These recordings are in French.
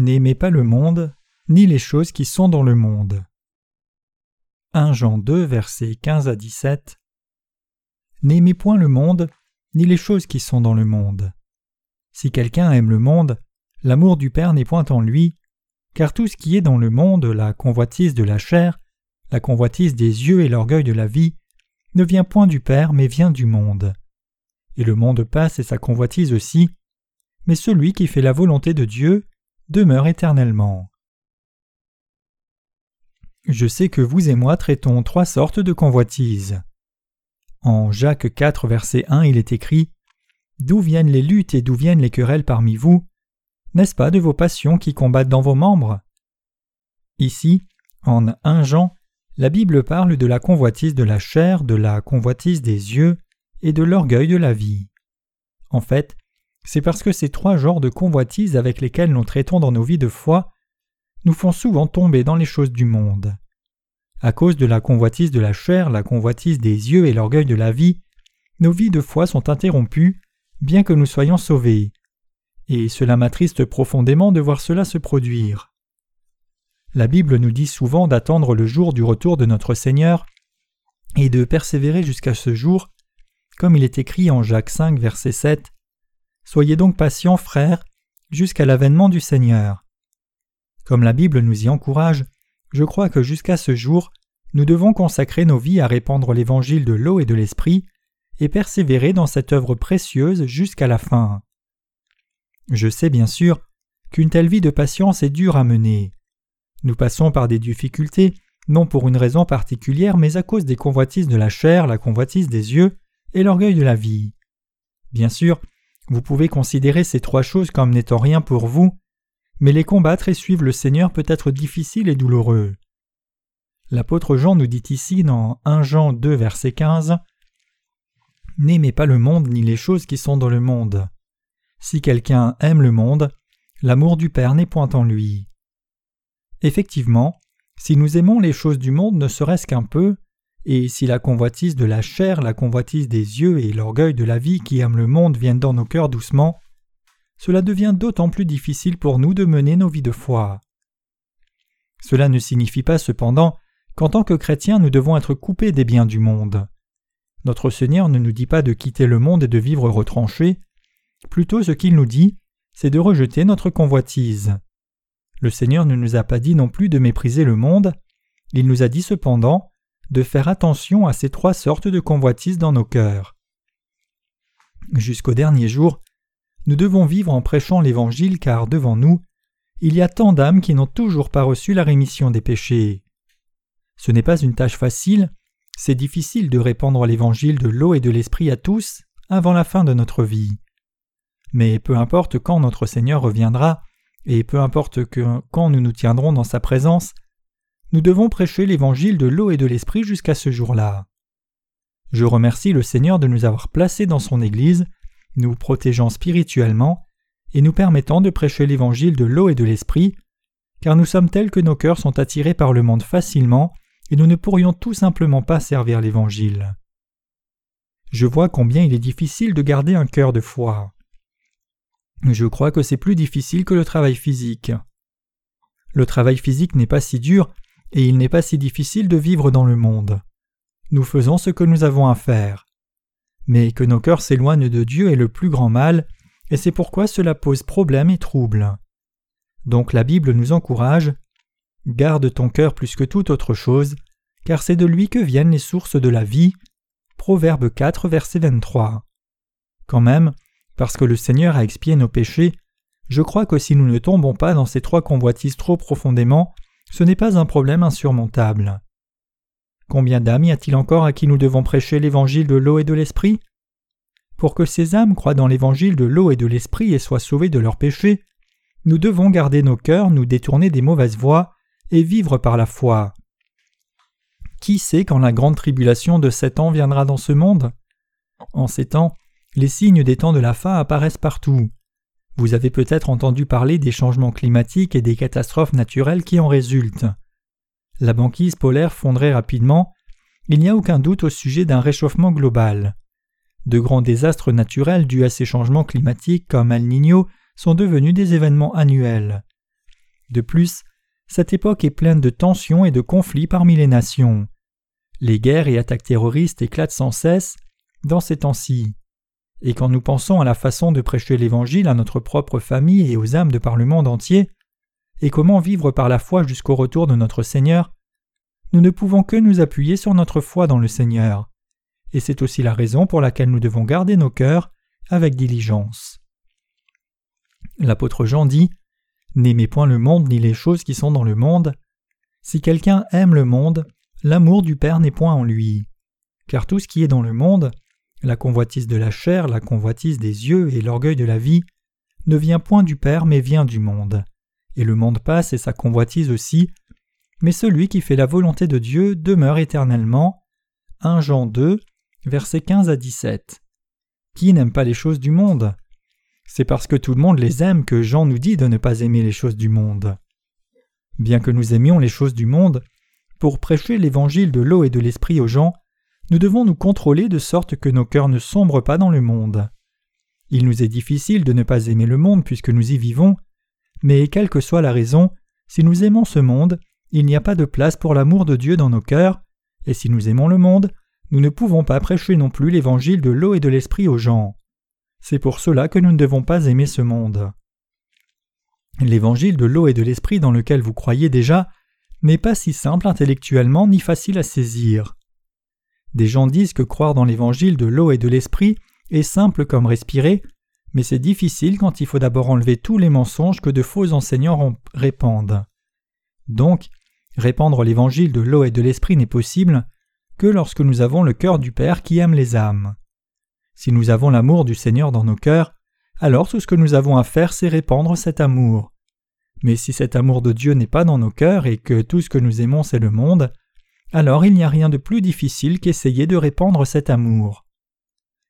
N'aimez pas le monde, ni les choses qui sont dans le monde. 1 Jean 2, versets 15 à 17. N'aimez point le monde, ni les choses qui sont dans le monde. Si quelqu'un aime le monde, l'amour du Père n'est point en lui, car tout ce qui est dans le monde, la convoitise de la chair, la convoitise des yeux et l'orgueil de la vie, ne vient point du Père, mais vient du monde. Et le monde passe et sa convoitise aussi, mais celui qui fait la volonté de Dieu demeure éternellement. Je sais que vous et moi traitons trois sortes de convoitises. En Jacques 4, verset 1, il est écrit D'où viennent les luttes et d'où viennent les querelles parmi vous? N'est-ce pas de vos passions qui combattent dans vos membres? Ici, en 1 Jean, la Bible parle de la convoitise de la chair, de la convoitise des yeux et de l'orgueil de la vie. En fait, c'est parce que ces trois genres de convoitises avec lesquels nous traitons dans nos vies de foi nous font souvent tomber dans les choses du monde. À cause de la convoitise de la chair, la convoitise des yeux et l'orgueil de la vie, nos vies de foi sont interrompues, bien que nous soyons sauvés. Et cela m'attriste profondément de voir cela se produire. La Bible nous dit souvent d'attendre le jour du retour de notre Seigneur et de persévérer jusqu'à ce jour, comme il est écrit en Jacques 5, verset 7. Soyez donc patients, frères, jusqu'à l'avènement du Seigneur. Comme la Bible nous y encourage, je crois que jusqu'à ce jour, nous devons consacrer nos vies à répandre l'évangile de l'eau et de l'esprit et persévérer dans cette œuvre précieuse jusqu'à la fin. Je sais bien sûr qu'une telle vie de patience est dure à mener. Nous passons par des difficultés, non pour une raison particulière, mais à cause des convoitises de la chair, la convoitise des yeux et l'orgueil de la vie. Bien sûr, vous pouvez considérer ces trois choses comme n'étant rien pour vous, mais les combattre et suivre le Seigneur peut être difficile et douloureux. L'apôtre Jean nous dit ici dans 1 Jean 2 verset 15 N'aimez pas le monde ni les choses qui sont dans le monde. Si quelqu'un aime le monde, l'amour du Père n'est point en lui. Effectivement, si nous aimons les choses du monde ne serait-ce qu'un peu, et si la convoitise de la chair, la convoitise des yeux et l'orgueil de la vie qui aime le monde viennent dans nos cœurs doucement, cela devient d'autant plus difficile pour nous de mener nos vies de foi. Cela ne signifie pas cependant qu'en tant que chrétiens nous devons être coupés des biens du monde. Notre Seigneur ne nous dit pas de quitter le monde et de vivre retranchés, plutôt ce qu'il nous dit, c'est de rejeter notre convoitise. Le Seigneur ne nous a pas dit non plus de mépriser le monde, il nous a dit cependant de faire attention à ces trois sortes de convoitises dans nos cœurs. Jusqu'au dernier jour, nous devons vivre en prêchant l'Évangile car devant nous, il y a tant d'âmes qui n'ont toujours pas reçu la rémission des péchés. Ce n'est pas une tâche facile, c'est difficile de répandre l'Évangile de l'eau et de l'Esprit à tous avant la fin de notre vie. Mais peu importe quand notre Seigneur reviendra, et peu importe que, quand nous nous tiendrons dans sa présence, nous devons prêcher l'Évangile de l'eau et de l'Esprit jusqu'à ce jour-là. Je remercie le Seigneur de nous avoir placés dans son Église nous protégeant spirituellement et nous permettant de prêcher l'évangile de l'eau et de l'esprit, car nous sommes tels que nos cœurs sont attirés par le monde facilement et nous ne pourrions tout simplement pas servir l'évangile. Je vois combien il est difficile de garder un cœur de foi. Je crois que c'est plus difficile que le travail physique. Le travail physique n'est pas si dur et il n'est pas si difficile de vivre dans le monde. Nous faisons ce que nous avons à faire mais que nos cœurs s'éloignent de Dieu est le plus grand mal, et c'est pourquoi cela pose problème et trouble. Donc la Bible nous encourage Garde ton cœur plus que toute autre chose, car c'est de lui que viennent les sources de la vie. Proverbe 4, verset 23. Quand même, parce que le Seigneur a expié nos péchés, je crois que si nous ne tombons pas dans ces trois convoitises trop profondément, ce n'est pas un problème insurmontable. Combien d'âmes y a-t-il encore à qui nous devons prêcher l'évangile de l'eau et de l'esprit? Pour que ces âmes croient dans l'évangile de l'eau et de l'esprit et soient sauvées de leurs péchés, nous devons garder nos cœurs, nous détourner des mauvaises voies et vivre par la foi. Qui sait quand la grande tribulation de sept ans viendra dans ce monde? En ces temps, les signes des temps de la fin apparaissent partout. Vous avez peut-être entendu parler des changements climatiques et des catastrophes naturelles qui en résultent la banquise polaire fondrait rapidement, il n'y a aucun doute au sujet d'un réchauffement global. De grands désastres naturels dus à ces changements climatiques comme El Niño sont devenus des événements annuels. De plus, cette époque est pleine de tensions et de conflits parmi les nations. Les guerres et attaques terroristes éclatent sans cesse dans ces temps-ci. Et quand nous pensons à la façon de prêcher l'Évangile à notre propre famille et aux âmes de par le monde entier, et comment vivre par la foi jusqu'au retour de notre Seigneur, nous ne pouvons que nous appuyer sur notre foi dans le Seigneur. Et c'est aussi la raison pour laquelle nous devons garder nos cœurs avec diligence. L'apôtre Jean dit N'aimez point le monde ni les choses qui sont dans le monde. Si quelqu'un aime le monde, l'amour du Père n'est point en lui. Car tout ce qui est dans le monde, la convoitise de la chair, la convoitise des yeux et l'orgueil de la vie, ne vient point du Père mais vient du monde. Et le monde passe et sa convoitise aussi, mais celui qui fait la volonté de Dieu demeure éternellement. 1 Jean 2, versets 15 à 17. Qui n'aime pas les choses du monde? C'est parce que tout le monde les aime que Jean nous dit de ne pas aimer les choses du monde. Bien que nous aimions les choses du monde, pour prêcher l'évangile de l'eau et de l'esprit aux gens, nous devons nous contrôler de sorte que nos cœurs ne sombrent pas dans le monde. Il nous est difficile de ne pas aimer le monde puisque nous y vivons, mais quelle que soit la raison, si nous aimons ce monde, il n'y a pas de place pour l'amour de Dieu dans nos cœurs, et si nous aimons le monde, nous ne pouvons pas prêcher non plus l'évangile de l'eau et de l'esprit aux gens. C'est pour cela que nous ne devons pas aimer ce monde. L'évangile de l'eau et de l'esprit dans lequel vous croyez déjà n'est pas si simple intellectuellement ni facile à saisir. Des gens disent que croire dans l'évangile de l'eau et de l'esprit est simple comme respirer, mais c'est difficile quand il faut d'abord enlever tous les mensonges que de faux enseignants répandent. Donc, répandre l'évangile de l'eau et de l'esprit n'est possible que lorsque nous avons le cœur du Père qui aime les âmes. Si nous avons l'amour du Seigneur dans nos cœurs, alors tout ce que nous avons à faire, c'est répandre cet amour. Mais si cet amour de Dieu n'est pas dans nos cœurs et que tout ce que nous aimons c'est le monde, alors il n'y a rien de plus difficile qu'essayer de répandre cet amour.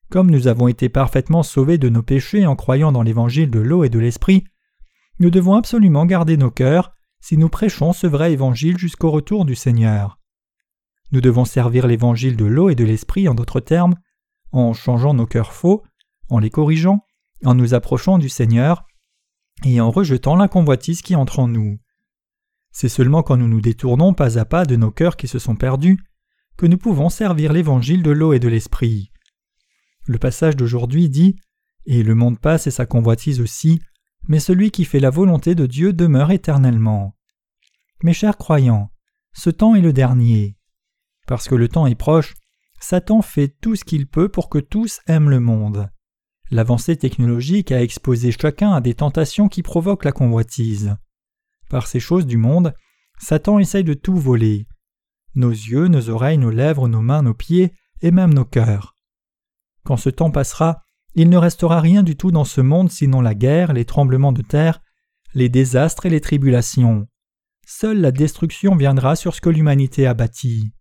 Comme nous avons été parfaitement sauvés de nos péchés en croyant dans l'évangile de l'eau et de l'esprit, nous devons absolument garder nos cœurs si nous prêchons ce vrai évangile jusqu'au retour du Seigneur. Nous devons servir l'évangile de l'eau et de l'esprit en d'autres termes, en changeant nos cœurs faux, en les corrigeant, en nous approchant du Seigneur, et en rejetant la convoitise qui entre en nous. C'est seulement quand nous nous détournons pas à pas de nos cœurs qui se sont perdus que nous pouvons servir l'évangile de l'eau et de l'esprit. Le passage d'aujourd'hui dit Et le monde passe et sa convoitise aussi, mais celui qui fait la volonté de Dieu demeure éternellement. Mes chers croyants, ce temps est le dernier. Parce que le temps est proche, Satan fait tout ce qu'il peut pour que tous aiment le monde. L'avancée technologique a exposé chacun à des tentations qui provoquent la convoitise. Par ces choses du monde, Satan essaye de tout voler. Nos yeux, nos oreilles, nos lèvres, nos mains, nos pieds, et même nos cœurs. Quand ce temps passera, il ne restera rien du tout dans ce monde sinon la guerre, les tremblements de terre, les désastres et les tribulations. Seule la destruction viendra sur ce que l'humanité a bâti.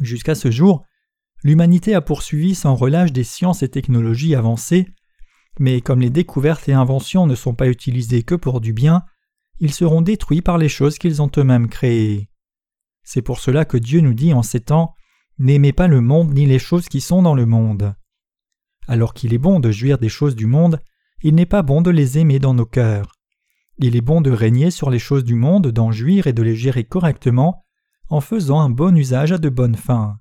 Jusqu'à ce jour, l'humanité a poursuivi sans relâche des sciences et technologies avancées, mais comme les découvertes et inventions ne sont pas utilisées que pour du bien, ils seront détruits par les choses qu'ils ont eux-mêmes créées. C'est pour cela que Dieu nous dit en ces temps N'aimez pas le monde ni les choses qui sont dans le monde. Alors qu'il est bon de jouir des choses du monde, il n'est pas bon de les aimer dans nos cœurs. Il est bon de régner sur les choses du monde, d'en jouir et de les gérer correctement, en faisant un bon usage à de bonnes fins.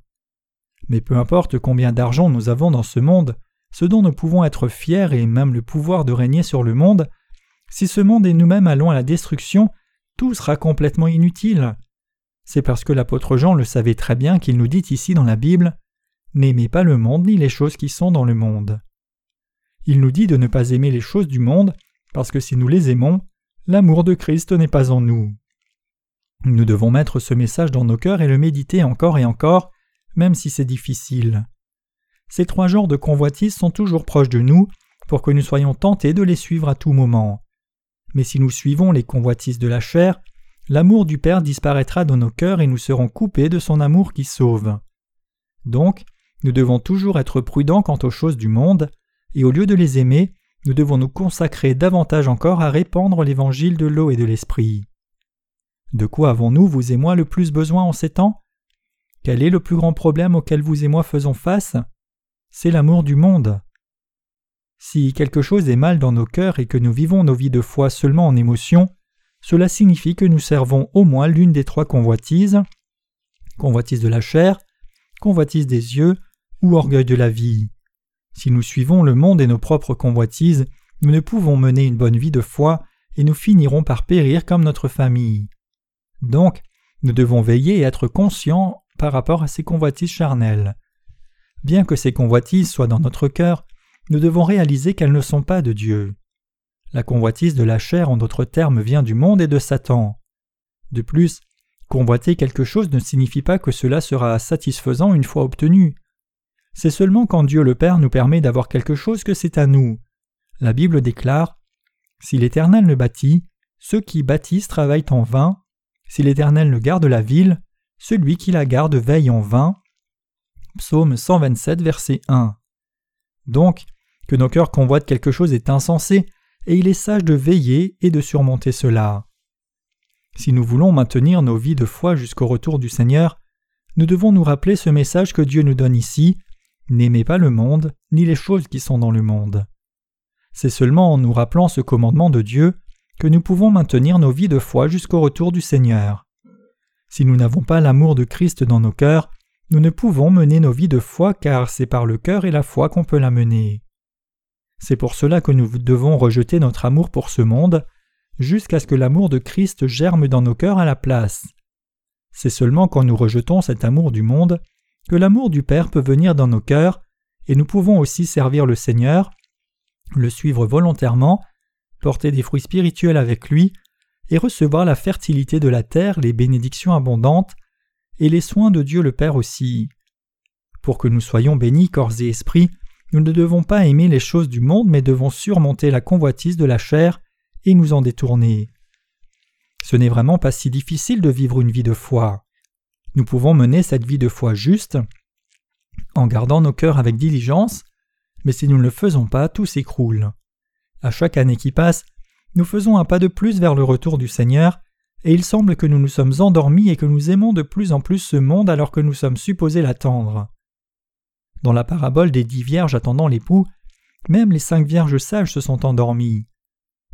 Mais peu importe combien d'argent nous avons dans ce monde, ce dont nous pouvons être fiers et même le pouvoir de régner sur le monde, si ce monde et nous-mêmes allons à la destruction, tout sera complètement inutile. C'est parce que l'apôtre Jean le savait très bien qu'il nous dit ici dans la Bible N'aimez pas le monde ni les choses qui sont dans le monde. Il nous dit de ne pas aimer les choses du monde, parce que si nous les aimons, l'amour de Christ n'est pas en nous. Nous devons mettre ce message dans nos cœurs et le méditer encore et encore, même si c'est difficile. Ces trois genres de convoitises sont toujours proches de nous, pour que nous soyons tentés de les suivre à tout moment. Mais si nous suivons les convoitises de la chair, l'amour du Père disparaîtra dans nos cœurs et nous serons coupés de son amour qui sauve. Donc, nous devons toujours être prudents quant aux choses du monde, et au lieu de les aimer, nous devons nous consacrer davantage encore à répandre l'évangile de l'eau et de l'esprit. De quoi avons-nous, vous et moi, le plus besoin en ces temps? Quel est le plus grand problème auquel vous et moi faisons face? C'est l'amour du monde. Si quelque chose est mal dans nos cœurs et que nous vivons nos vies de foi seulement en émotion, cela signifie que nous servons au moins l'une des trois convoitises convoitise de la chair, convoitise des yeux ou orgueil de la vie. Si nous suivons le monde et nos propres convoitises, nous ne pouvons mener une bonne vie de foi et nous finirons par périr comme notre famille. Donc, nous devons veiller et être conscients par rapport à ces convoitises charnelles. Bien que ces convoitises soient dans notre cœur, nous devons réaliser qu'elles ne sont pas de Dieu. La convoitise de la chair, en d'autres termes, vient du monde et de Satan. De plus, convoiter quelque chose ne signifie pas que cela sera satisfaisant une fois obtenu. C'est seulement quand Dieu le Père nous permet d'avoir quelque chose que c'est à nous. La Bible déclare Si l'Éternel ne bâtit, ceux qui bâtissent travaillent en vain. Si l'Éternel ne garde la ville, celui qui la garde veille en vain. Psaume 127, verset 1. Donc, que nos cœurs convoitent quelque chose est insensé, et il est sage de veiller et de surmonter cela. Si nous voulons maintenir nos vies de foi jusqu'au retour du Seigneur, nous devons nous rappeler ce message que Dieu nous donne ici N'aimez pas le monde, ni les choses qui sont dans le monde. C'est seulement en nous rappelant ce commandement de Dieu que nous pouvons maintenir nos vies de foi jusqu'au retour du Seigneur. Si nous n'avons pas l'amour de Christ dans nos cœurs, nous ne pouvons mener nos vies de foi car c'est par le cœur et la foi qu'on peut la mener. C'est pour cela que nous devons rejeter notre amour pour ce monde, jusqu'à ce que l'amour de Christ germe dans nos cœurs à la place. C'est seulement quand nous rejetons cet amour du monde que l'amour du Père peut venir dans nos cœurs, et nous pouvons aussi servir le Seigneur, le suivre volontairement, porter des fruits spirituels avec lui, et recevoir la fertilité de la terre, les bénédictions abondantes, et les soins de Dieu le Père aussi. Pour que nous soyons bénis corps et esprit, nous ne devons pas aimer les choses du monde, mais devons surmonter la convoitise de la chair et nous en détourner. Ce n'est vraiment pas si difficile de vivre une vie de foi. Nous pouvons mener cette vie de foi juste en gardant nos cœurs avec diligence, mais si nous ne le faisons pas, tout s'écroule. À chaque année qui passe, nous faisons un pas de plus vers le retour du Seigneur, et il semble que nous nous sommes endormis et que nous aimons de plus en plus ce monde alors que nous sommes supposés l'attendre. Dans la parabole des dix vierges attendant l'époux, même les cinq vierges sages se sont endormies.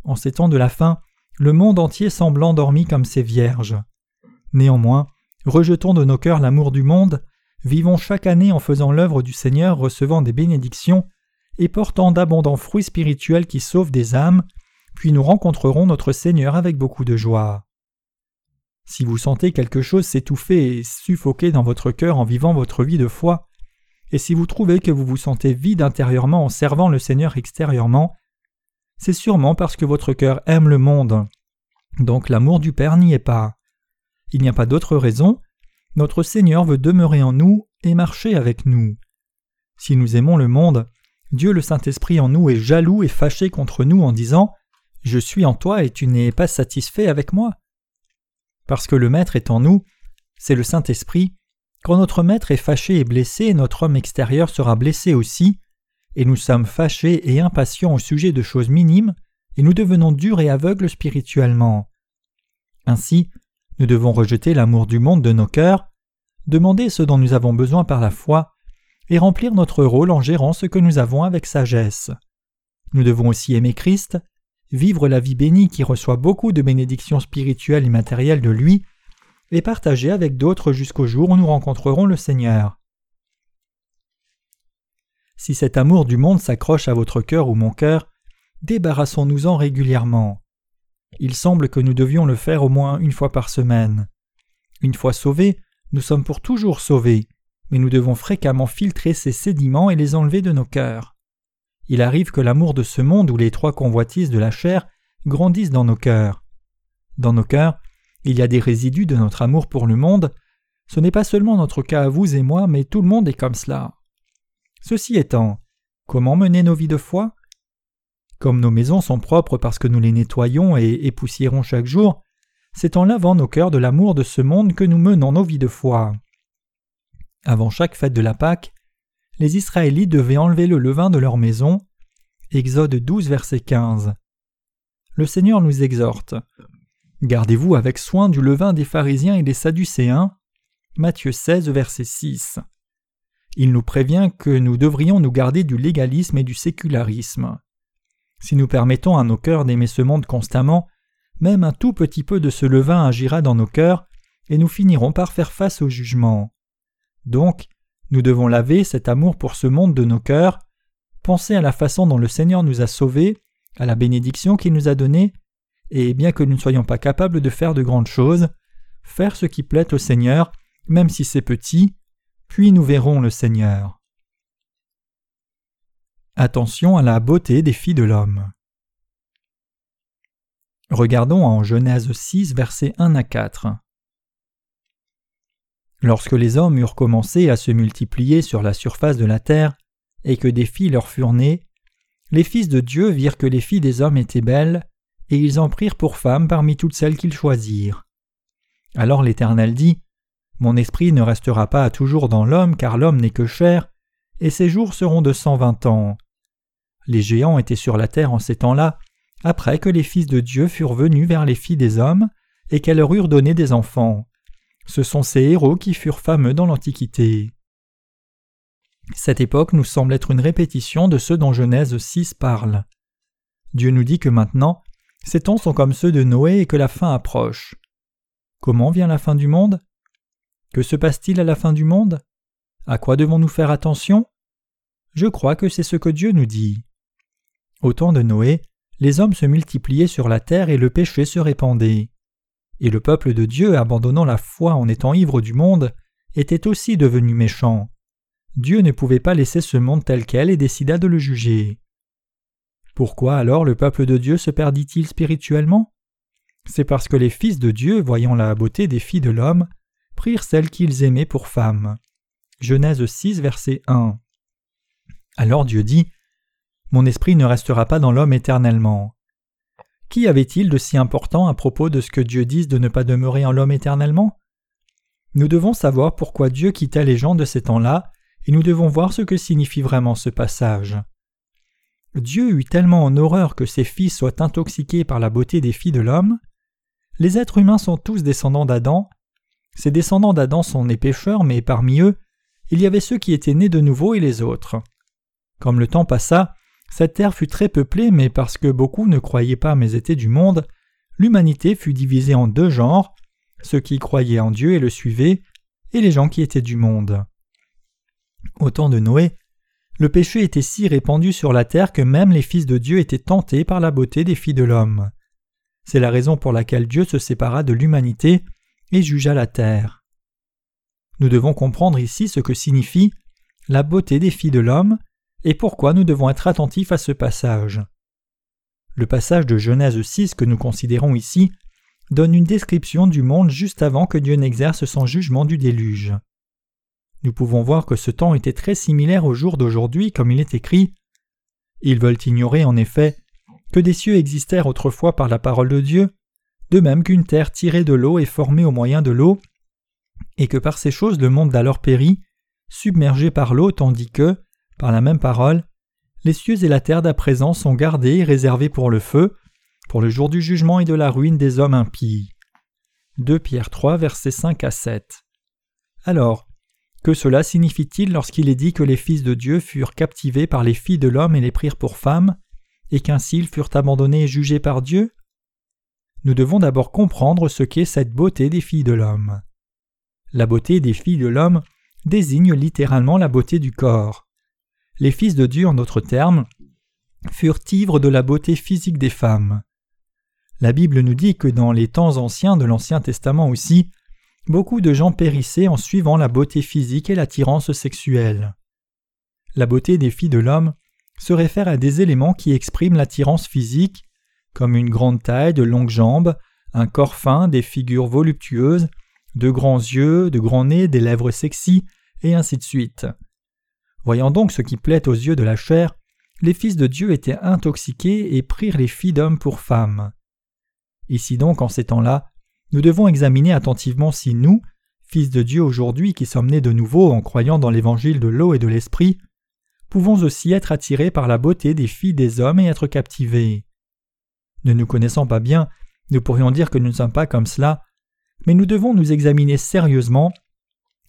En ces temps de la fin, le monde entier semble endormi comme ces vierges. Néanmoins, rejetons de nos cœurs l'amour du monde, vivons chaque année en faisant l'œuvre du Seigneur, recevant des bénédictions et portant d'abondants fruits spirituels qui sauvent des âmes, puis nous rencontrerons notre Seigneur avec beaucoup de joie. Si vous sentez quelque chose s'étouffer et suffoquer dans votre cœur en vivant votre vie de foi, et si vous trouvez que vous vous sentez vide intérieurement en servant le Seigneur extérieurement, c'est sûrement parce que votre cœur aime le monde. Donc l'amour du Père n'y est pas. Il n'y a pas d'autre raison. Notre Seigneur veut demeurer en nous et marcher avec nous. Si nous aimons le monde, Dieu le Saint-Esprit en nous est jaloux et fâché contre nous en disant Je suis en toi et tu n'es pas satisfait avec moi. Parce que le Maître est en nous, c'est le Saint-Esprit, quand notre Maître est fâché et blessé, notre homme extérieur sera blessé aussi, et nous sommes fâchés et impatients au sujet de choses minimes, et nous devenons durs et aveugles spirituellement. Ainsi, nous devons rejeter l'amour du monde de nos cœurs, demander ce dont nous avons besoin par la foi, et remplir notre rôle en gérant ce que nous avons avec sagesse. Nous devons aussi aimer Christ, vivre la vie bénie qui reçoit beaucoup de bénédictions spirituelles et matérielles de lui, et partager avec d'autres jusqu'au jour où nous rencontrerons le Seigneur. Si cet amour du monde s'accroche à votre cœur ou mon cœur, débarrassons-nous-en régulièrement. Il semble que nous devions le faire au moins une fois par semaine. Une fois sauvés, nous sommes pour toujours sauvés, mais nous devons fréquemment filtrer ces sédiments et les enlever de nos cœurs. Il arrive que l'amour de ce monde ou les trois convoitises de la chair grandissent dans nos cœurs. Dans nos cœurs, il y a des résidus de notre amour pour le monde. Ce n'est pas seulement notre cas à vous et moi, mais tout le monde est comme cela. Ceci étant, comment mener nos vies de foi? Comme nos maisons sont propres parce que nous les nettoyons et époussiérons chaque jour, c'est en lavant nos cœurs de l'amour de ce monde que nous menons nos vies de foi. Avant chaque fête de la Pâque, les Israélites devaient enlever le levain de leur maison. Exode 12, verset 15. Le Seigneur nous exhorte. Gardez-vous avec soin du levain des pharisiens et des sadducéens. Matthieu 16, verset 6. Il nous prévient que nous devrions nous garder du légalisme et du sécularisme. Si nous permettons à nos cœurs d'aimer ce monde constamment, même un tout petit peu de ce levain agira dans nos cœurs, et nous finirons par faire face au jugement. Donc, nous devons laver cet amour pour ce monde de nos cœurs, penser à la façon dont le Seigneur nous a sauvés, à la bénédiction qu'il nous a donnée, et bien que nous ne soyons pas capables de faire de grandes choses, faire ce qui plaît au Seigneur, même si c'est petit, puis nous verrons le Seigneur. Attention à la beauté des filles de l'homme. Regardons en Genèse 6, versets 1 à 4. Lorsque les hommes eurent commencé à se multiplier sur la surface de la terre, et que des filles leur furent nées, les fils de Dieu virent que les filles des hommes étaient belles, et ils en prirent pour femmes parmi toutes celles qu'ils choisirent. Alors l'Éternel dit Mon esprit ne restera pas toujours dans l'homme, car l'homme n'est que chair, et ses jours seront de cent vingt ans. Les géants étaient sur la terre en ces temps-là, après que les fils de Dieu furent venus vers les filles des hommes, et qu'elles leur eurent donné des enfants. Ce sont ces héros qui furent fameux dans l'Antiquité. Cette époque nous semble être une répétition de ceux dont Genèse 6 parle. Dieu nous dit que maintenant, ces temps sont comme ceux de Noé et que la fin approche. Comment vient la fin du monde? Que se passe-t-il à la fin du monde? À quoi devons-nous faire attention? Je crois que c'est ce que Dieu nous dit. Au temps de Noé, les hommes se multipliaient sur la terre et le péché se répandait. Et le peuple de Dieu, abandonnant la foi en étant ivre du monde, était aussi devenu méchant. Dieu ne pouvait pas laisser ce monde tel quel et décida de le juger. Pourquoi alors le peuple de Dieu se perdit-il spirituellement? C'est parce que les fils de Dieu, voyant la beauté des filles de l'homme, prirent celles qu'ils aimaient pour femmes. Genèse 6, verset 1. Alors Dieu dit Mon esprit ne restera pas dans l'homme éternellement. Qu'y avait-il de si important à propos de ce que Dieu dise de ne pas demeurer en l'homme éternellement? Nous devons savoir pourquoi Dieu quitta les gens de ces temps-là, et nous devons voir ce que signifie vraiment ce passage. Dieu eut tellement en horreur que ses fils soient intoxiqués par la beauté des filles de l'homme. Les êtres humains sont tous descendants d'Adam. Ces descendants d'Adam sont nés pécheurs, mais parmi eux, il y avait ceux qui étaient nés de nouveau et les autres. Comme le temps passa, cette terre fut très peuplée, mais parce que beaucoup ne croyaient pas mais étaient du monde, l'humanité fut divisée en deux genres, ceux qui croyaient en Dieu et le suivaient, et les gens qui étaient du monde. Au temps de Noé, le péché était si répandu sur la terre que même les fils de Dieu étaient tentés par la beauté des filles de l'homme. C'est la raison pour laquelle Dieu se sépara de l'humanité et jugea la terre. Nous devons comprendre ici ce que signifie la beauté des filles de l'homme et pourquoi nous devons être attentifs à ce passage. Le passage de Genèse 6 que nous considérons ici donne une description du monde juste avant que Dieu n'exerce son jugement du déluge. Nous pouvons voir que ce temps était très similaire au jour d'aujourd'hui comme il est écrit. Ils veulent ignorer en effet que des cieux existèrent autrefois par la parole de Dieu, de même qu'une terre tirée de l'eau est formée au moyen de l'eau, et que par ces choses le monde d'alors périt, submergé par l'eau, tandis que, par la même parole, les cieux et la terre d'à présent sont gardés et réservés pour le feu, pour le jour du jugement et de la ruine des hommes impies. 2 Pierre 3, versets 5 à 7. Alors, que cela signifie-t-il lorsqu'il est dit que les fils de Dieu furent captivés par les filles de l'homme et les prirent pour femmes, et qu'ainsi ils furent abandonnés et jugés par Dieu? Nous devons d'abord comprendre ce qu'est cette beauté des filles de l'homme. La beauté des filles de l'homme désigne littéralement la beauté du corps. Les fils de Dieu, en d'autres termes, furent ivres de la beauté physique des femmes. La Bible nous dit que dans les temps anciens de l'Ancien Testament aussi, beaucoup de gens périssaient en suivant la beauté physique et l'attirance sexuelle. La beauté des filles de l'homme se réfère à des éléments qui expriment l'attirance physique, comme une grande taille, de longues jambes, un corps fin, des figures voluptueuses, de grands yeux, de grands nez, des lèvres sexy, et ainsi de suite. Voyant donc ce qui plaît aux yeux de la chair, les fils de Dieu étaient intoxiqués et prirent les filles d'hommes pour femmes. Ici donc, en ces temps-là, nous devons examiner attentivement si nous, fils de Dieu aujourd'hui qui sommes nés de nouveau en croyant dans l'évangile de l'eau et de l'esprit, pouvons aussi être attirés par la beauté des filles des hommes et être captivés. Ne nous connaissant pas bien, nous pourrions dire que nous ne sommes pas comme cela, mais nous devons nous examiner sérieusement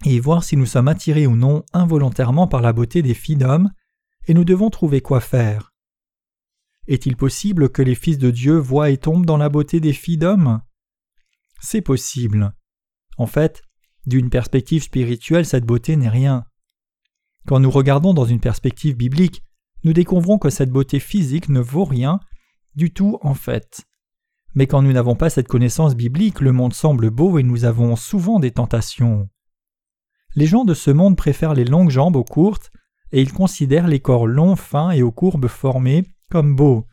et voir si nous sommes attirés ou non involontairement par la beauté des filles d'hommes, et nous devons trouver quoi faire. Est-il possible que les fils de Dieu voient et tombent dans la beauté des filles d'hommes? C'est possible. En fait, d'une perspective spirituelle, cette beauté n'est rien. Quand nous regardons dans une perspective biblique, nous découvrons que cette beauté physique ne vaut rien du tout en fait. Mais quand nous n'avons pas cette connaissance biblique, le monde semble beau et nous avons souvent des tentations. Les gens de ce monde préfèrent les longues jambes aux courtes, et ils considèrent les corps longs, fins et aux courbes formées comme beaux.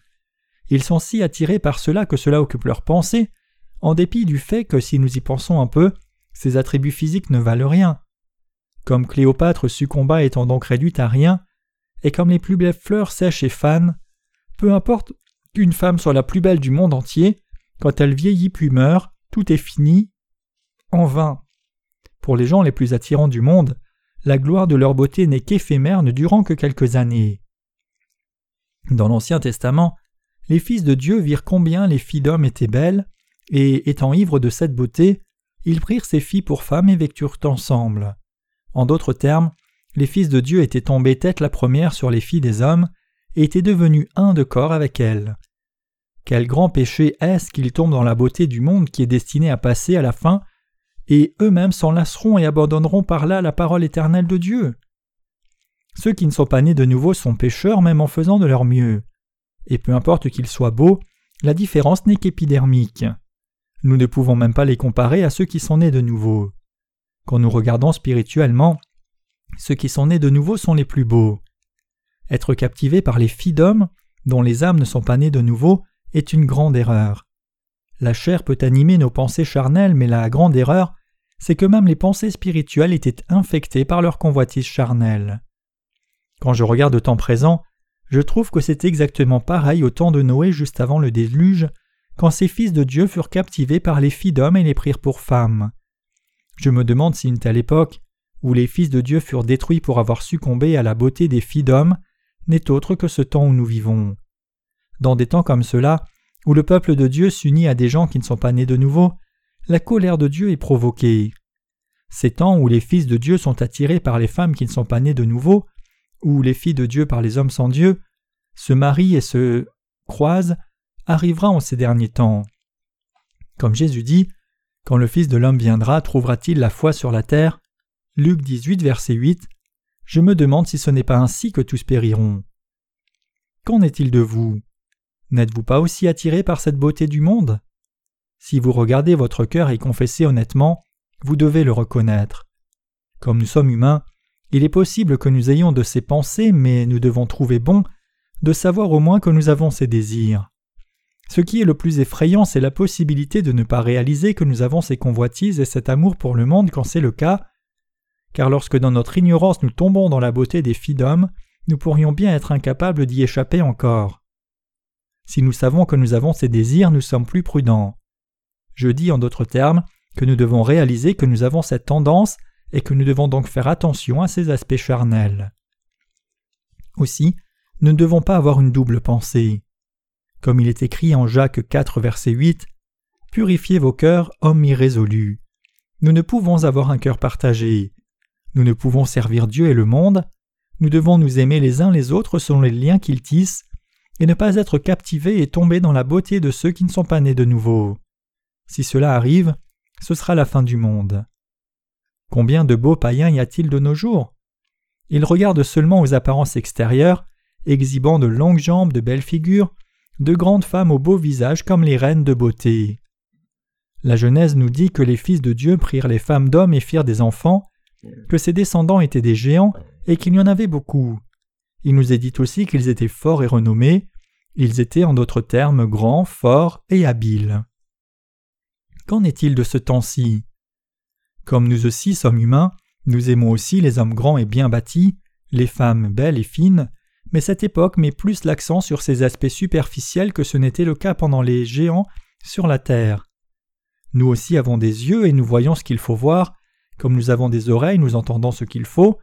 Ils sont si attirés par cela que cela occupe leur pensée, en dépit du fait que si nous y pensons un peu, ces attributs physiques ne valent rien. Comme Cléopâtre succomba étant donc réduite à rien, et comme les plus belles fleurs sèchent et fanent, peu importe qu'une femme soit la plus belle du monde entier, quand elle vieillit puis meurt, tout est fini, en vain. Pour les gens les plus attirants du monde, la gloire de leur beauté n'est qu'éphémère ne durant que quelques années. Dans l'Ancien Testament, les fils de Dieu virent combien les filles d'hommes étaient belles, et, étant ivres de cette beauté, ils prirent ces filles pour femmes et vécurent ensemble. En d'autres termes, les fils de Dieu étaient tombés tête la première sur les filles des hommes, et étaient devenus un de corps avec elles. Quel grand péché est-ce qu'ils tombent dans la beauté du monde qui est destiné à passer à la fin, et eux-mêmes s'enlaceront et abandonneront par là la parole éternelle de Dieu? Ceux qui ne sont pas nés de nouveau sont pécheurs même en faisant de leur mieux. Et peu importe qu'ils soient beaux, la différence n'est qu'épidermique. Nous ne pouvons même pas les comparer à ceux qui sont nés de nouveau. Quand nous regardons spirituellement, ceux qui sont nés de nouveau sont les plus beaux. Être captivé par les filles d'hommes, dont les âmes ne sont pas nées de nouveau, est une grande erreur. La chair peut animer nos pensées charnelles, mais la grande erreur, c'est que même les pensées spirituelles étaient infectées par leur convoitise charnelle. Quand je regarde au temps présent, je trouve que c'est exactement pareil au temps de Noé juste avant le déluge, quand ces fils de Dieu furent captivés par les filles d'hommes et les prirent pour femmes. Je me demande si une telle époque, où les fils de Dieu furent détruits pour avoir succombé à la beauté des filles d'hommes, n'est autre que ce temps où nous vivons. Dans des temps comme cela, où le peuple de Dieu s'unit à des gens qui ne sont pas nés de nouveau, la colère de Dieu est provoquée. Ces temps où les fils de Dieu sont attirés par les femmes qui ne sont pas nées de nouveau, où les filles de Dieu par les hommes sans Dieu, se marient et se croisent, arrivera en ces derniers temps. Comme Jésus dit, Quand le Fils de l'homme viendra, trouvera-t-il la foi sur la terre? Luc 18, verset 8. Je me demande si ce n'est pas ainsi que tous périront. Qu'en est-il de vous? N'êtes-vous pas aussi attiré par cette beauté du monde? Si vous regardez votre cœur et confessez honnêtement, vous devez le reconnaître. Comme nous sommes humains, il est possible que nous ayons de ces pensées, mais nous devons trouver bon de savoir au moins que nous avons ces désirs. Ce qui est le plus effrayant, c'est la possibilité de ne pas réaliser que nous avons ces convoitises et cet amour pour le monde quand c'est le cas, car lorsque dans notre ignorance nous tombons dans la beauté des filles d'hommes, nous pourrions bien être incapables d'y échapper encore. Si nous savons que nous avons ces désirs, nous sommes plus prudents. Je dis en d'autres termes que nous devons réaliser que nous avons cette tendance et que nous devons donc faire attention à ces aspects charnels. Aussi, nous ne devons pas avoir une double pensée. Comme il est écrit en Jacques 4, verset 8, Purifiez vos cœurs, hommes irrésolus. Nous ne pouvons avoir un cœur partagé. Nous ne pouvons servir Dieu et le monde. Nous devons nous aimer les uns les autres selon les liens qu'ils tissent, et ne pas être captivés et tomber dans la beauté de ceux qui ne sont pas nés de nouveau. Si cela arrive, ce sera la fin du monde. Combien de beaux païens y a-t-il de nos jours? Ils regardent seulement aux apparences extérieures, exhibant de longues jambes, de belles figures, de grandes femmes au beau visage comme les reines de beauté. La Genèse nous dit que les fils de Dieu prirent les femmes d'hommes et firent des enfants, que ses descendants étaient des géants et qu'il y en avait beaucoup. Il nous est dit aussi qu'ils étaient forts et renommés, ils étaient en d'autres termes grands, forts et habiles. Qu'en est-il de ce temps-ci? Comme nous aussi sommes humains, nous aimons aussi les hommes grands et bien bâtis, les femmes belles et fines, mais cette époque met plus l'accent sur ces aspects superficiels que ce n'était le cas pendant les géants sur la terre. Nous aussi avons des yeux et nous voyons ce qu'il faut voir, comme nous avons des oreilles, nous entendons ce qu'il faut,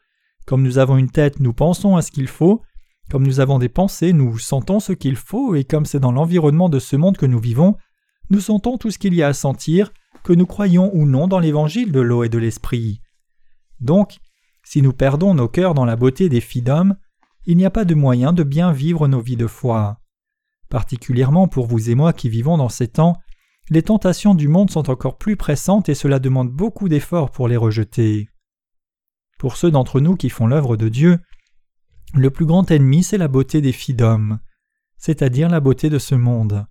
comme nous avons une tête, nous pensons à ce qu'il faut, comme nous avons des pensées, nous sentons ce qu'il faut, et comme c'est dans l'environnement de ce monde que nous vivons, nous sentons tout ce qu'il y a à sentir, que nous croyons ou non dans l'évangile de l'eau et de l'esprit. Donc, si nous perdons nos cœurs dans la beauté des filles d'hommes, il n'y a pas de moyen de bien vivre nos vies de foi. Particulièrement pour vous et moi qui vivons dans ces temps, les tentations du monde sont encore plus pressantes et cela demande beaucoup d'efforts pour les rejeter. Pour ceux d'entre nous qui font l'œuvre de Dieu, le plus grand ennemi c'est la beauté des filles d'hommes, c'est-à-dire la beauté de ce monde.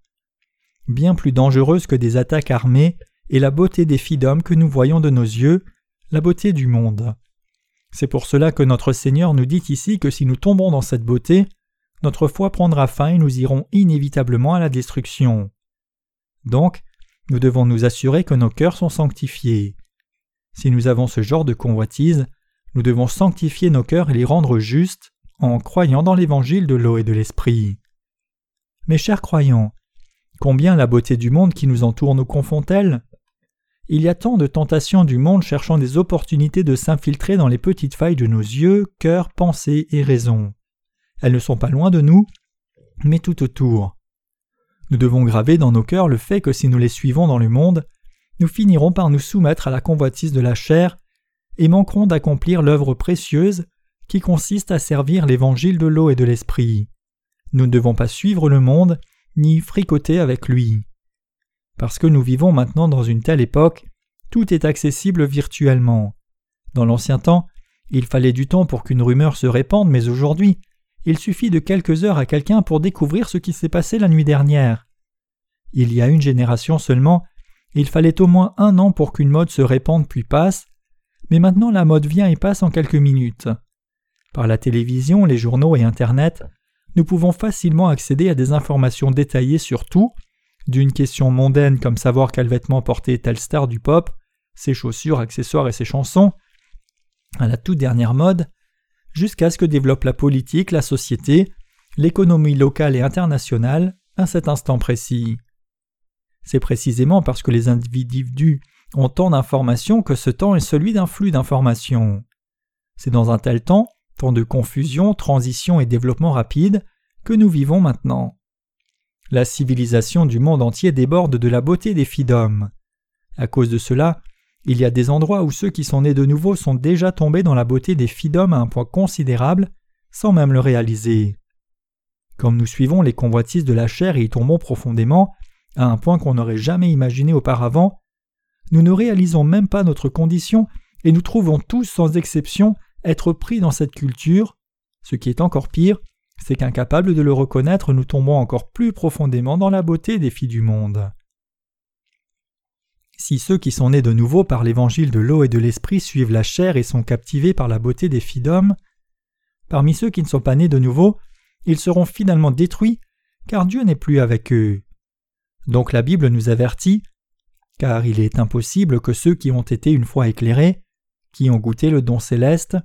Bien plus dangereuse que des attaques armées est la beauté des filles d'hommes que nous voyons de nos yeux, la beauté du monde. C'est pour cela que notre Seigneur nous dit ici que si nous tombons dans cette beauté, notre foi prendra fin et nous irons inévitablement à la destruction. Donc, nous devons nous assurer que nos cœurs sont sanctifiés. Si nous avons ce genre de convoitise, nous devons sanctifier nos cœurs et les rendre justes en croyant dans l'évangile de l'eau et de l'esprit. Mes chers croyants, combien la beauté du monde qui nous entoure nous confond-elle? Il y a tant de tentations du monde cherchant des opportunités de s'infiltrer dans les petites failles de nos yeux, cœurs, pensées et raisons. Elles ne sont pas loin de nous, mais tout autour. Nous devons graver dans nos cœurs le fait que si nous les suivons dans le monde, nous finirons par nous soumettre à la convoitise de la chair et manquerons d'accomplir l'œuvre précieuse qui consiste à servir l'évangile de l'eau et de l'esprit. Nous ne devons pas suivre le monde, ni fricoter avec lui. Parce que nous vivons maintenant dans une telle époque, tout est accessible virtuellement. Dans l'ancien temps, il fallait du temps pour qu'une rumeur se répande, mais aujourd'hui, il suffit de quelques heures à quelqu'un pour découvrir ce qui s'est passé la nuit dernière. Il y a une génération seulement, il fallait au moins un an pour qu'une mode se répande puis passe, mais maintenant la mode vient et passe en quelques minutes. Par la télévision, les journaux et Internet, nous pouvons facilement accéder à des informations détaillées sur tout, d'une question mondaine comme savoir quel vêtement porter telle star du pop, ses chaussures, accessoires et ses chansons, à la toute dernière mode, jusqu'à ce que développe la politique, la société, l'économie locale et internationale à cet instant précis. C'est précisément parce que les individus ont tant d'informations que ce temps est celui d'un flux d'informations. C'est dans un tel temps, temps de confusion, transition et développement rapide, que nous vivons maintenant. La civilisation du monde entier déborde de la beauté des filles d'hommes. À cause de cela, il y a des endroits où ceux qui sont nés de nouveau sont déjà tombés dans la beauté des filles d'hommes à un point considérable, sans même le réaliser. Comme nous suivons les convoitises de la chair et y tombons profondément, à un point qu'on n'aurait jamais imaginé auparavant, nous ne réalisons même pas notre condition et nous trouvons tous sans exception être pris dans cette culture. Ce qui est encore pire, c'est qu'incapables de le reconnaître, nous tombons encore plus profondément dans la beauté des filles du monde. Si ceux qui sont nés de nouveau par l'évangile de l'eau et de l'esprit suivent la chair et sont captivés par la beauté des filles d'hommes, parmi ceux qui ne sont pas nés de nouveau, ils seront finalement détruits, car Dieu n'est plus avec eux. Donc la Bible nous avertit, car il est impossible que ceux qui ont été une fois éclairés, qui ont goûté le don céleste,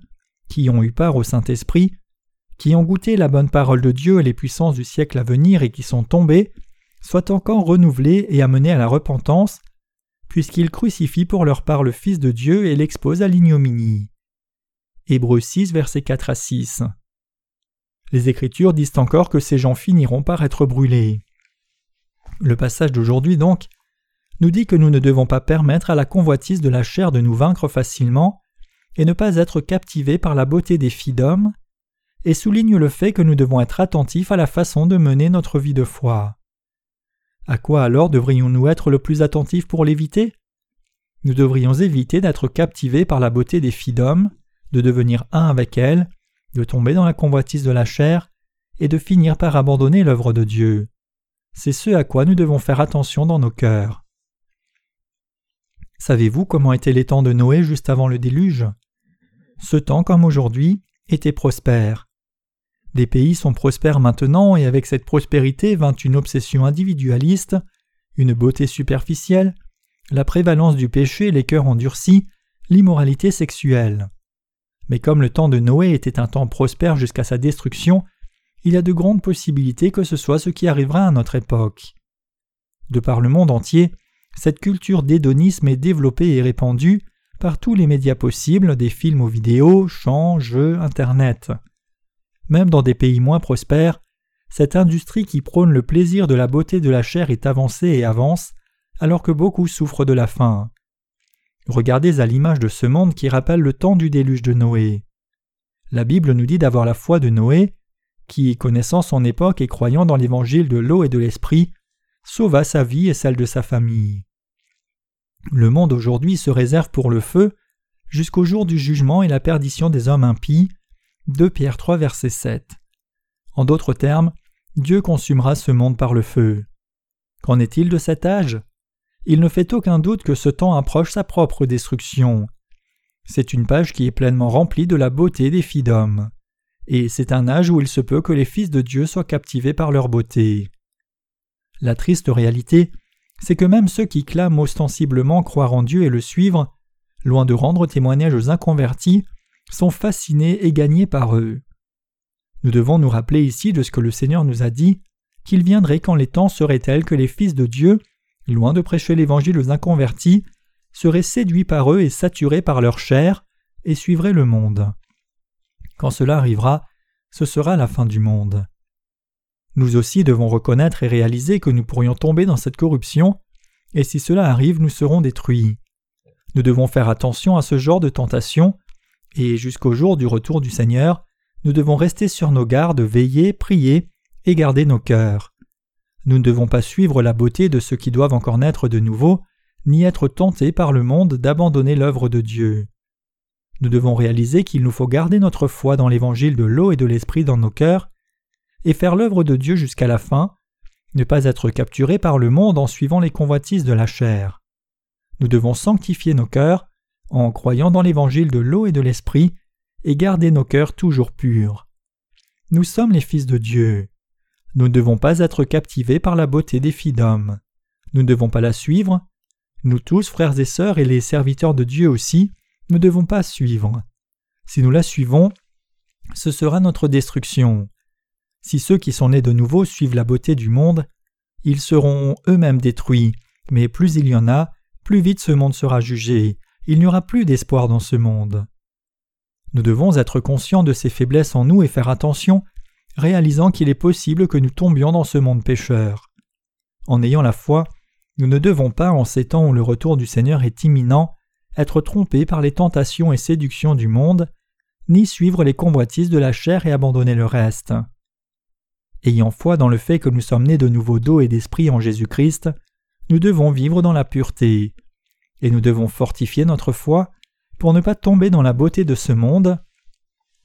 qui ont eu part au Saint-Esprit, qui ont goûté la bonne parole de Dieu et les puissances du siècle à venir et qui sont tombés, soient encore renouvelés et amenés à la repentance, puisqu'ils crucifient pour leur part le Fils de Dieu et l'exposent à l'ignominie. Hébreux 6, versets 4 à 6. Les Écritures disent encore que ces gens finiront par être brûlés. Le passage d'aujourd'hui, donc, nous dit que nous ne devons pas permettre à la convoitise de la chair de nous vaincre facilement et ne pas être captivés par la beauté des filles d'hommes, et souligne le fait que nous devons être attentifs à la façon de mener notre vie de foi. À quoi alors devrions-nous être le plus attentifs pour l'éviter? Nous devrions éviter d'être captivés par la beauté des filles d'hommes, de devenir un avec elles, de tomber dans la convoitise de la chair, et de finir par abandonner l'œuvre de Dieu. C'est ce à quoi nous devons faire attention dans nos cœurs. Savez-vous comment étaient les temps de Noé juste avant le déluge? Ce temps, comme aujourd'hui, était prospère. Des pays sont prospères maintenant et avec cette prospérité vint une obsession individualiste, une beauté superficielle, la prévalence du péché, les cœurs endurcis, l'immoralité sexuelle. Mais comme le temps de Noé était un temps prospère jusqu'à sa destruction, il y a de grandes possibilités que ce soit ce qui arrivera à notre époque. De par le monde entier, cette culture d'hédonisme est développée et répandue par tous les médias possibles, des films aux vidéos, chants, jeux, Internet. Même dans des pays moins prospères, cette industrie qui prône le plaisir de la beauté de la chair est avancée et avance, alors que beaucoup souffrent de la faim. Regardez à l'image de ce monde qui rappelle le temps du déluge de Noé. La Bible nous dit d'avoir la foi de Noé, qui, connaissant son époque et croyant dans l'évangile de l'eau et de l'esprit, sauva sa vie et celle de sa famille. Le monde aujourd'hui se réserve pour le feu jusqu'au jour du jugement et la perdition des hommes impies. 2 Pierre 3 verset 7. En d'autres termes, Dieu consumera ce monde par le feu. Qu'en est-il de cet âge? Il ne fait aucun doute que ce temps approche sa propre destruction. C'est une page qui est pleinement remplie de la beauté des filles d'hommes. Et c'est un âge où il se peut que les fils de Dieu soient captivés par leur beauté. La triste réalité, c'est que même ceux qui clament ostensiblement croire en Dieu et le suivre, loin de rendre témoignage aux inconvertis, sont fascinés et gagnés par eux. Nous devons nous rappeler ici de ce que le Seigneur nous a dit, qu'il viendrait quand les temps seraient tels que les fils de Dieu, loin de prêcher l'Évangile aux inconvertis, seraient séduits par eux et saturés par leur chair, et suivraient le monde. Quand cela arrivera, ce sera la fin du monde. Nous aussi devons reconnaître et réaliser que nous pourrions tomber dans cette corruption, et si cela arrive, nous serons détruits. Nous devons faire attention à ce genre de tentation, et jusqu'au jour du retour du Seigneur, nous devons rester sur nos gardes, veiller, prier et garder nos cœurs. Nous ne devons pas suivre la beauté de ceux qui doivent encore naître de nouveau, ni être tentés par le monde d'abandonner l'œuvre de Dieu. Nous devons réaliser qu'il nous faut garder notre foi dans l'évangile de l'eau et de l'esprit dans nos cœurs, et faire l'œuvre de Dieu jusqu'à la fin, ne pas être capturés par le monde en suivant les convoitises de la chair. Nous devons sanctifier nos cœurs en croyant dans l'évangile de l'eau et de l'esprit, et garder nos cœurs toujours purs. Nous sommes les fils de Dieu. Nous ne devons pas être captivés par la beauté des filles d'hommes. Nous ne devons pas la suivre. Nous tous, frères et sœurs, et les serviteurs de Dieu aussi, ne devons pas suivre. Si nous la suivons, ce sera notre destruction. Si ceux qui sont nés de nouveau suivent la beauté du monde, ils seront eux-mêmes détruits, mais plus il y en a, plus vite ce monde sera jugé, il n'y aura plus d'espoir dans ce monde. Nous devons être conscients de ces faiblesses en nous et faire attention, réalisant qu'il est possible que nous tombions dans ce monde pécheur. En ayant la foi, nous ne devons pas, en ces temps où le retour du Seigneur est imminent, être trompés par les tentations et séductions du monde, ni suivre les convoitises de la chair et abandonner le reste. Ayant foi dans le fait que nous sommes nés de nouveau d'eau et d'esprit en Jésus-Christ, nous devons vivre dans la pureté, et nous devons fortifier notre foi pour ne pas tomber dans la beauté de ce monde.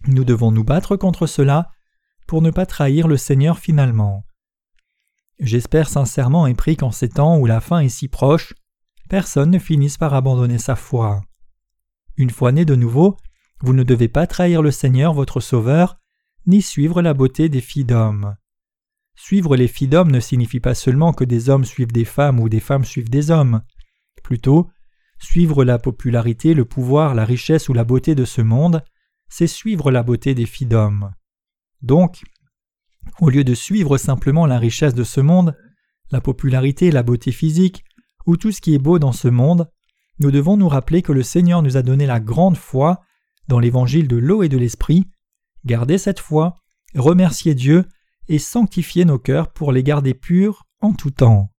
Nous devons nous battre contre cela pour ne pas trahir le Seigneur finalement. J'espère sincèrement et prie qu'en ces temps où la fin est si proche, personne ne finisse par abandonner sa foi. Une fois né de nouveau, vous ne devez pas trahir le Seigneur votre Sauveur, ni suivre la beauté des filles d'hommes. Suivre les filles d'hommes ne signifie pas seulement que des hommes suivent des femmes ou des femmes suivent des hommes. Plutôt, suivre la popularité, le pouvoir, la richesse ou la beauté de ce monde, c'est suivre la beauté des filles d'hommes. Donc, au lieu de suivre simplement la richesse de ce monde, la popularité, la beauté physique, ou tout ce qui est beau dans ce monde, nous devons nous rappeler que le Seigneur nous a donné la grande foi dans l'évangile de l'eau et de l'esprit, garder cette foi, remercier Dieu et sanctifier nos cœurs pour les garder purs en tout temps.